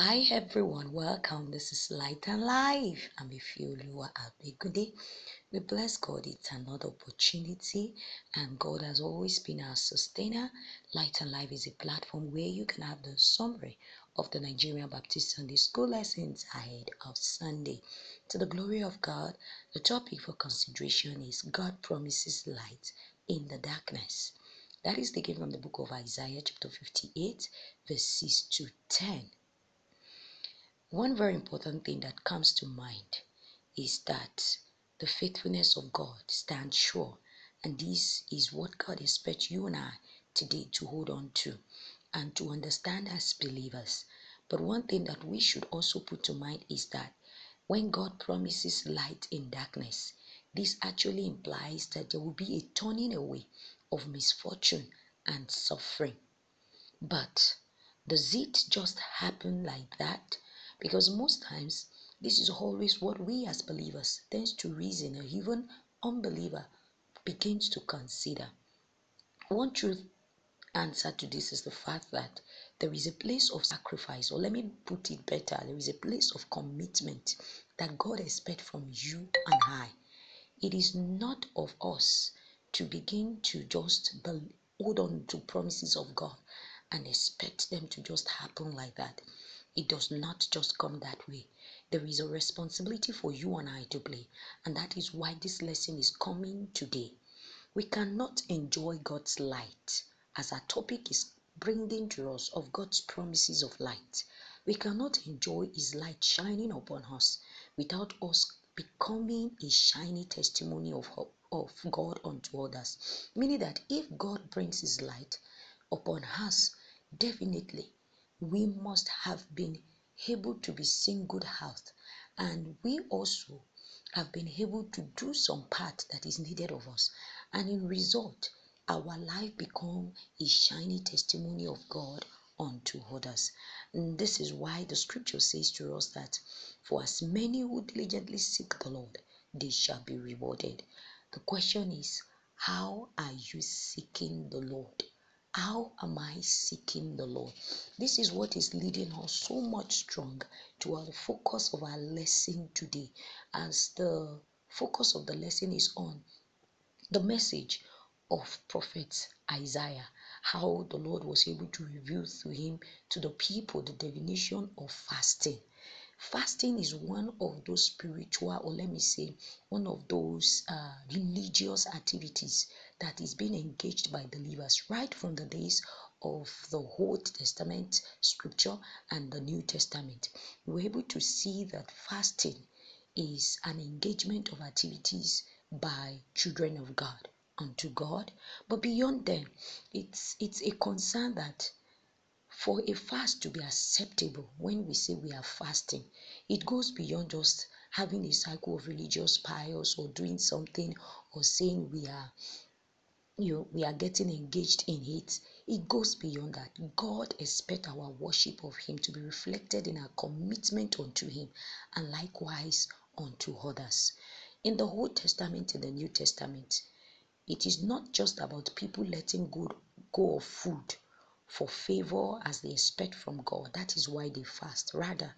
Hi everyone, welcome. This is Light and Life. I'm Ifiolua Abigude. We bless God. It's another opportunity, and God has always been our sustainer. Light and Life is a platform where you can have the summary of the Nigerian Baptist Sunday School lessons ahead of Sunday. To the glory of God, the topic for consideration is God promises light in the darkness. That is taken from the book of Isaiah, chapter 58, verses 2 10. One very important thing that comes to mind is that the faithfulness of God stands sure. And this is what God expects you and I today to hold on to and to understand as believers. But one thing that we should also put to mind is that when God promises light in darkness, this actually implies that there will be a turning away of misfortune and suffering. But does it just happen like that? Because most times, this is always what we as believers tends to reason or even unbeliever begins to consider. One truth answer to this is the fact that there is a place of sacrifice, or let me put it better, there is a place of commitment that God expects from you and I. It is not of us to begin to just hold on to promises of God and expect them to just happen like that. It does not just come that way. There is a responsibility for you and I to play, and that is why this lesson is coming today. We cannot enjoy God's light as our topic is bringing to us of God's promises of light. We cannot enjoy His light shining upon us without us becoming a shiny testimony of, of God unto others. Meaning that if God brings His light upon us, definitely we must have been able to be seen good health. And we also have been able to do some part that is needed of us. And in result our life become a shiny testimony of god unto others. And this is why the scripture says to us that for as many who diligently seek the lord they shall be rewarded. The question is how are you seeking the lord how am I seeking the Lord? This is what is leading us so much strong to our focus of our lesson today. As the focus of the lesson is on the message of prophet Isaiah, how the Lord was able to reveal through him to the people the definition of fasting. Fasting is one of those spiritual, or let me say, one of those uh, religious activities that is being engaged by believers right from the days of the Old Testament scripture and the New Testament. We're able to see that fasting is an engagement of activities by children of God unto God. But beyond them, it's it's a concern that for a fast to be acceptable when we say we are fasting, it goes beyond just having a cycle of religious pious or doing something or saying we are you we are getting engaged in it. It goes beyond that. God expects our worship of Him to be reflected in our commitment unto Him and likewise unto others. In the Old Testament and the New Testament, it is not just about people letting go, go of food for favor as they expect from God. That is why they fast. Rather,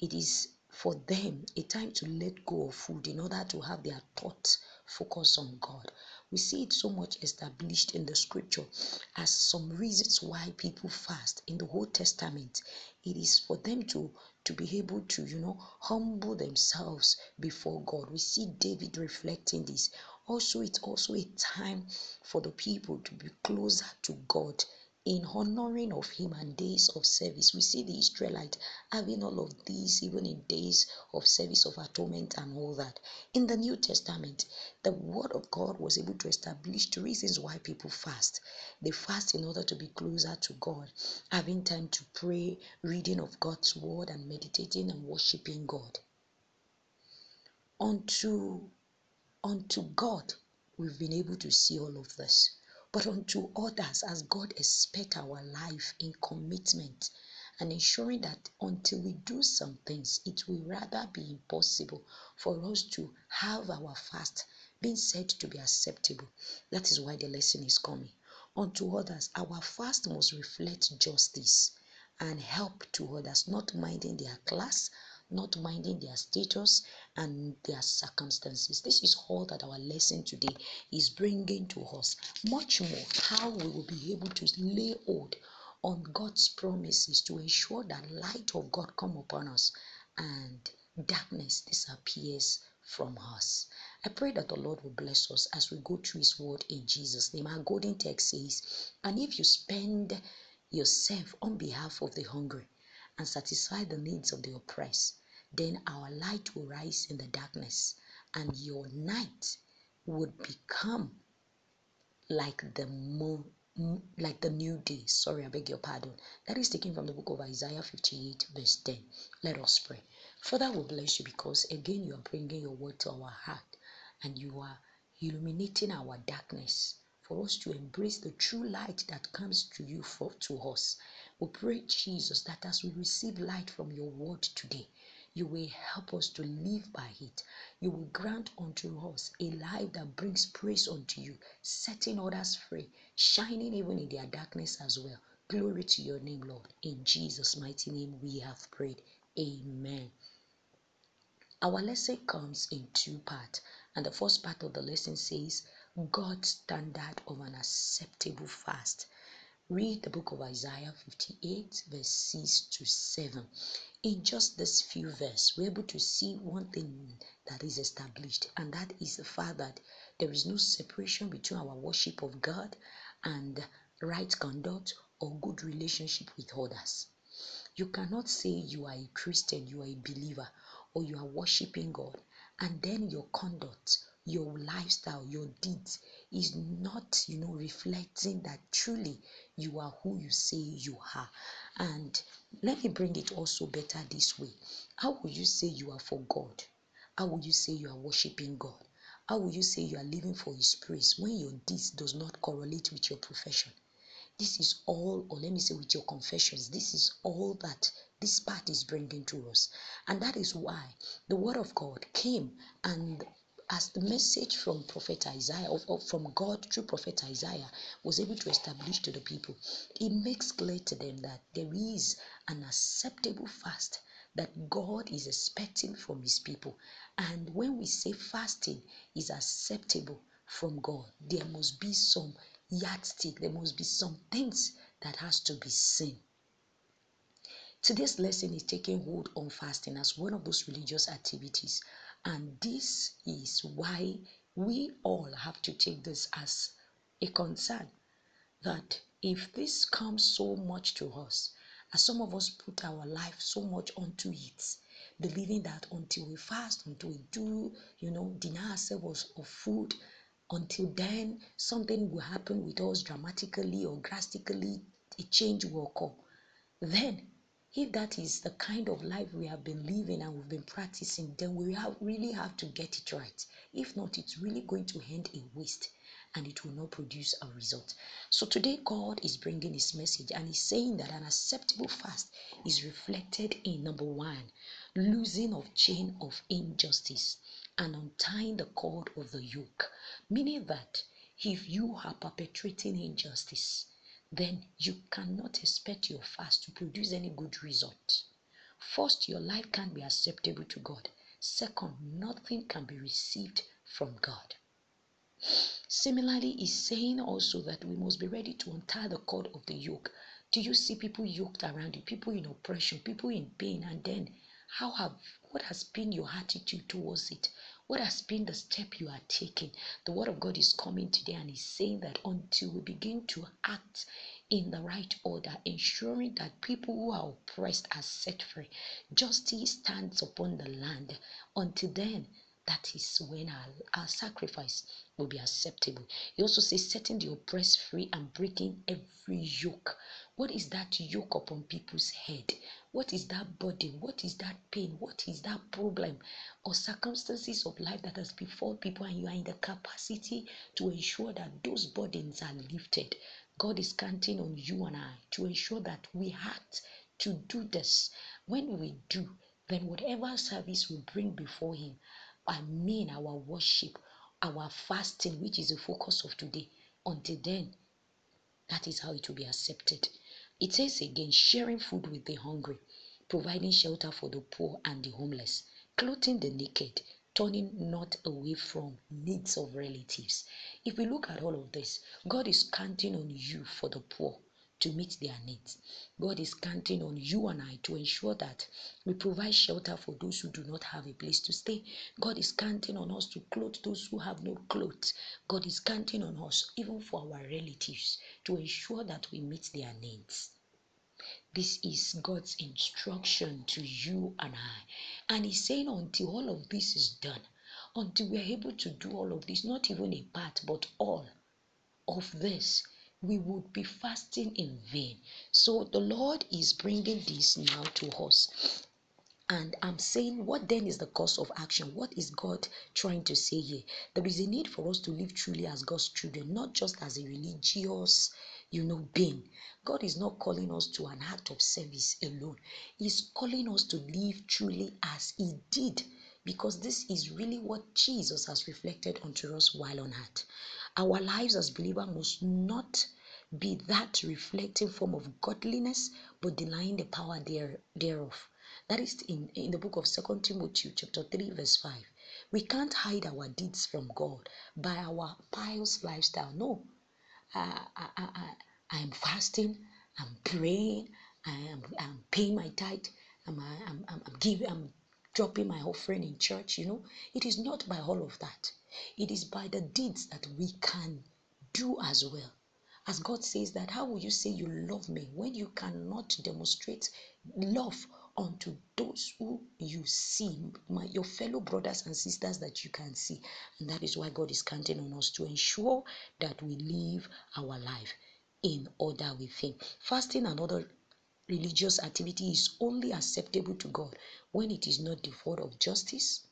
it is for them a time to let go of food in order to have their thoughts focus on God. We see it so much established in the scripture as some reasons why people fast in the Old Testament. It is for them to to be able to, you know, humble themselves before God. We see David reflecting this. Also, it's also a time for the people to be closer to God in honoring of him and days of service. We see the Israelite having all of these even in days of service of atonement and all that. In the New Testament, the word of God was able to establish the reasons why people fast. They fast in order to be closer to God, having time to pray, reading of God's word, and meditating and worshiping God. Unto, unto God, we've been able to see all of this but unto others as God expects our life in commitment and ensuring that until we do some things, it will rather be impossible for us to have our fast being said to be acceptable. That is why the lesson is coming. Unto others, our fast must reflect justice and help to others, not minding their class, not minding their status and their circumstances. This is all that our lesson today is bringing to us. Much more, how we will be able to lay hold on God's promises to ensure that light of God come upon us and darkness disappears from us. I pray that the Lord will bless us as we go through His word in Jesus' name. Our golden text says, And if you spend yourself on behalf of the hungry and satisfy the needs of the oppressed, then our light will rise in the darkness and your night would become like the moon like the new day. Sorry, I beg your pardon. That is taken from the book of Isaiah 58, verse 10. Let us pray. Father, we bless you because again you are bringing your word to our heart and you are illuminating our darkness for us to embrace the true light that comes to you for to us. We pray, Jesus, that as we receive light from your word today, you will help us to live by it. You will grant unto us a life that brings praise unto you, setting others free, shining even in their darkness as well. Glory to your name, Lord. In Jesus' mighty name we have prayed. Amen. Our lesson comes in two parts, and the first part of the lesson says God's standard of an acceptable fast. Read the book of Isaiah 58, verse 6 to 7. In just this few verses, we're able to see one thing that is established, and that is the fact that there is no separation between our worship of God and right conduct or good relationship with others. You cannot say you are a Christian, you are a believer, or you are worshiping God, and then your conduct your lifestyle, your deeds is not, you know, reflecting that truly you are who you say you are. And let me bring it also better this way. How would you say you are for God? How would you say you are worshiping God? How would you say you are living for His praise when your deeds does not correlate with your profession? This is all, or let me say with your confessions, this is all that this part is bringing to us. And that is why the word of God came and as the message from prophet Isaiah or, from God through prophet Isaiah was able to establish to the people, it makes clear to them that there is an acceptable fast that God is expecting from his people. And when we say fasting is acceptable from God, there must be some yardstick, there must be some things that has to be seen. Today's lesson is taking hold on fasting as one of those religious activities and this is why we all have to take this as a concern that if this comes so much to us, as some of us put our life so much onto it, believing that until we fast, until we do, you know, deny ourselves of food, until then something will happen with us dramatically or drastically, a change will occur. Then if that is the kind of life we have been living and we've been practicing, then we have, really have to get it right. If not, it's really going to end in waste and it will not produce a result. So today, God is bringing His message and He's saying that an acceptable fast is reflected in number one, losing of chain of injustice and untying the cord of the yoke, meaning that if you are perpetrating injustice, then you cannot expect your fast to produce any good result. First, your life can't be acceptable to God. Second, nothing can be received from God. Similarly, he's saying also that we must be ready to untie the cord of the yoke. Do you see people yoked around you, people in oppression, people in pain, and then how have what has been your attitude towards it? What has been the step you are taking? The word of God is coming today and is saying that until we begin to act in the right order, ensuring that people who are oppressed are set free, justice stands upon the land. Until then, that is when our, our sacrifice will be acceptable. He also says, setting the oppressed free and breaking every yoke. What is that yoke upon people's head? What is that burden? What is that pain? What is that problem or circumstances of life that has befall people, and you are in the capacity to ensure that those burdens are lifted? God is counting on you and I to ensure that we act to do this. When we do, then whatever service we bring before Him, I mean our worship, our fasting, which is the focus of today. Until then, that is how it will be accepted. It says again, sharing food with the hungry, providing shelter for the poor and the homeless, clothing the naked, turning not away from needs of relatives. If we look at all of this, God is counting on you for the poor to meet their needs. God is counting on you and I to ensure that we provide shelter for those who do not have a place to stay. God is counting on us to clothe those who have no clothes. God is counting on us, even for our relatives, to ensure that we meet their needs. This is God's instruction to you and I. And He's saying, until all of this is done, until we are able to do all of this, not even a part, but all of this, we would be fasting in vain. So the Lord is bringing this now to us. And I'm saying, what then is the course of action? What is God trying to say here? There is a need for us to live truly as God's children, not just as a religious, you know, being. God is not calling us to an act of service alone. He's calling us to live truly as He did, because this is really what Jesus has reflected unto us while on earth. Our lives as believers must not be that reflecting form of godliness, but denying the power there, thereof. That is in, in the book of Second Timothy chapter 3, verse 5. We can't hide our deeds from God by our pious lifestyle. No. I, I, I, I am fasting, I'm praying, I am I'm paying my tithe, I'm, I'm, I'm, I'm giving, I'm dropping my offering in church, you know. It is not by all of that. It is by the deeds that we can do as well. As God says that, how will you say you love me when you cannot demonstrate love unto those who you see, my, your fellow brothers and sisters that you can see? And that is why God is counting on us to ensure that we live our life in order with Him. Fasting and other religious activity is only acceptable to God when it is not devoid of justice,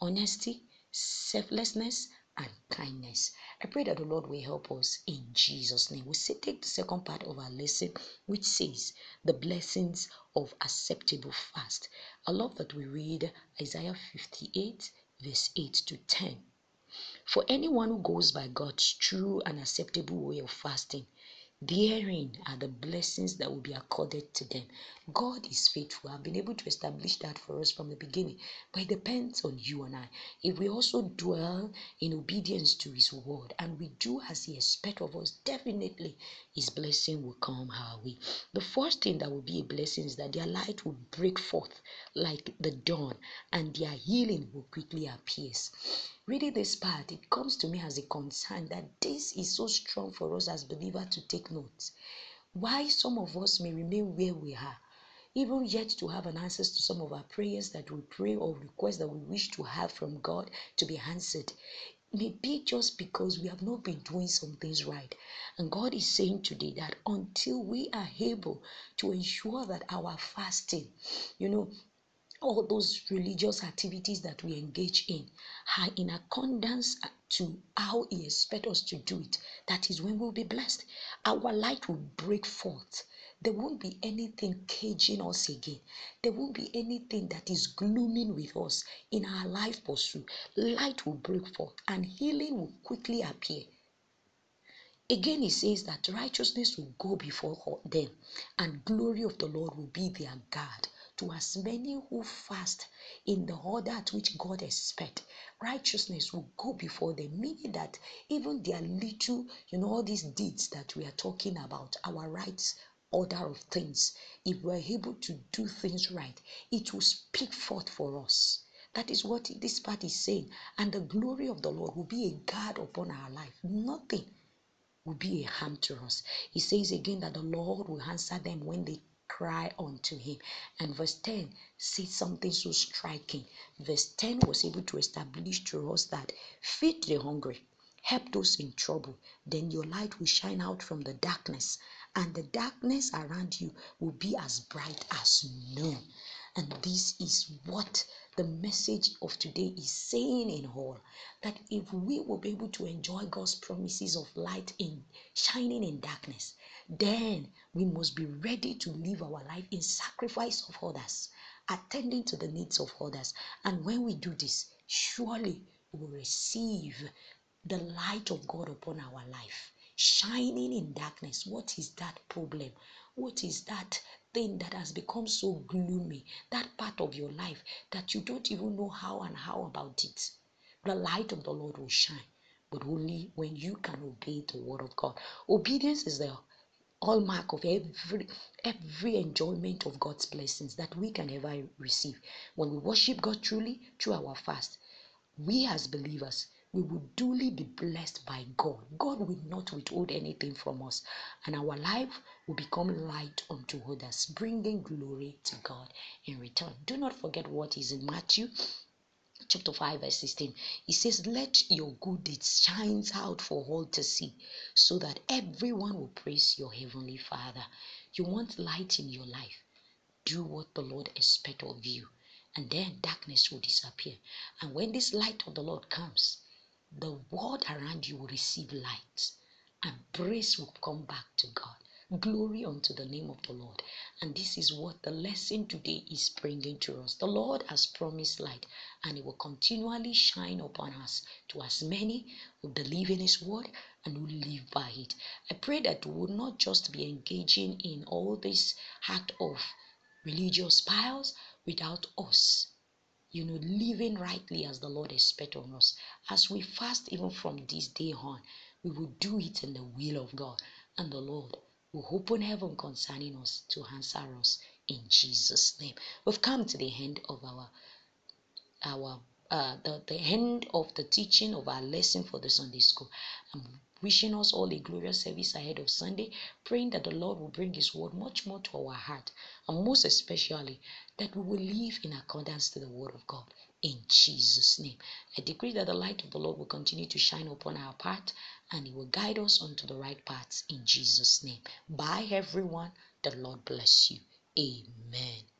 honesty, selflessness, and kindness. I pray that the Lord will help us in Jesus' name. We say take the second part of our lesson, which says the blessings of acceptable fast. I love that we read Isaiah 58, verse 8 to 10. For anyone who goes by God's true and acceptable way of fasting, Therein are the blessings that will be accorded to them. God is faithful. I've been able to establish that for us from the beginning. But it depends on you and I. If we also dwell in obedience to His word and we do as He expects of us, definitely His blessing will come our way. The first thing that will be a blessing is that their light will break forth like the dawn and their healing will quickly appear. Reading this part, it comes to me as a concern that this is so strong for us as believers to take note. Why some of us may remain where we are, even yet to have an answers to some of our prayers that we pray or requests that we wish to have from God to be answered. Maybe just because we have not been doing some things right. And God is saying today that until we are able to ensure that our fasting, you know, all those religious activities that we engage in are in accordance to how He expects us to do it. That is when we'll be blessed. Our light will break forth. There won't be anything caging us again. There won't be anything that is glooming with us in our life pursuit. Light will break forth and healing will quickly appear. Again, he says that righteousness will go before them and glory of the Lord will be their guard to as many who fast in the order at which God expects. Righteousness will go before them, meaning that even their little, you know, all these deeds that we are talking about, our rights, order of things, if we're able to do things right, it will speak forth for us. That is what this part is saying. And the glory of the Lord will be a guard upon our life. Nothing will be a harm to us. He says again that the Lord will answer them when they cry unto him. And verse 10 says something so striking. Verse 10 was able to establish to us that feed the hungry, help those in trouble, then your light will shine out from the darkness, and the darkness around you will be as bright as noon. And this is what the message of today is saying in all that if we will be able to enjoy God's promises of light in shining in darkness, then we must be ready to live our life in sacrifice of others, attending to the needs of others. And when we do this, surely we will receive the light of God upon our life. Shining in darkness. What is that problem? What is that thing that has become so gloomy, that part of your life that you don't even know how and how about it? The light of the Lord will shine, but only when you can obey the word of God. Obedience is the hallmark of every every enjoyment of God's blessings that we can ever receive. When we worship God truly through our fast, we as believers we will duly be blessed by God. God will not withhold anything from us, and our life will become light unto others, bringing glory to God in return. Do not forget what is in Matthew chapter 5 verse 16 it says let your good deeds shine out for all to see so that everyone will praise your heavenly father. You want light in your life. Do what the lord expects of you and then darkness will disappear. And when this light of the lord comes the world around you will receive light and praise will come back to god Glory unto the name of the Lord. And this is what the lesson today is bringing to us. The Lord has promised light and it will continually shine upon us to as many who believe in His word and who live by it. I pray that we will not just be engaging in all this act of religious piles without us you know, living rightly as the Lord expects on us. As we fast, even from this day on, we will do it in the will of God, and the Lord will open heaven concerning us to answer us in Jesus' name. We've come to the end of our our uh, the, the end of the teaching of our lesson for the Sunday school. I'm wishing us all a glorious service ahead of Sunday, praying that the Lord will bring His word much more to our heart, and most especially that we will live in accordance to the word of God. In Jesus' name, I decree that the light of the Lord will continue to shine upon our path and He will guide us onto the right paths in Jesus' name. Bye, everyone. The Lord bless you. Amen.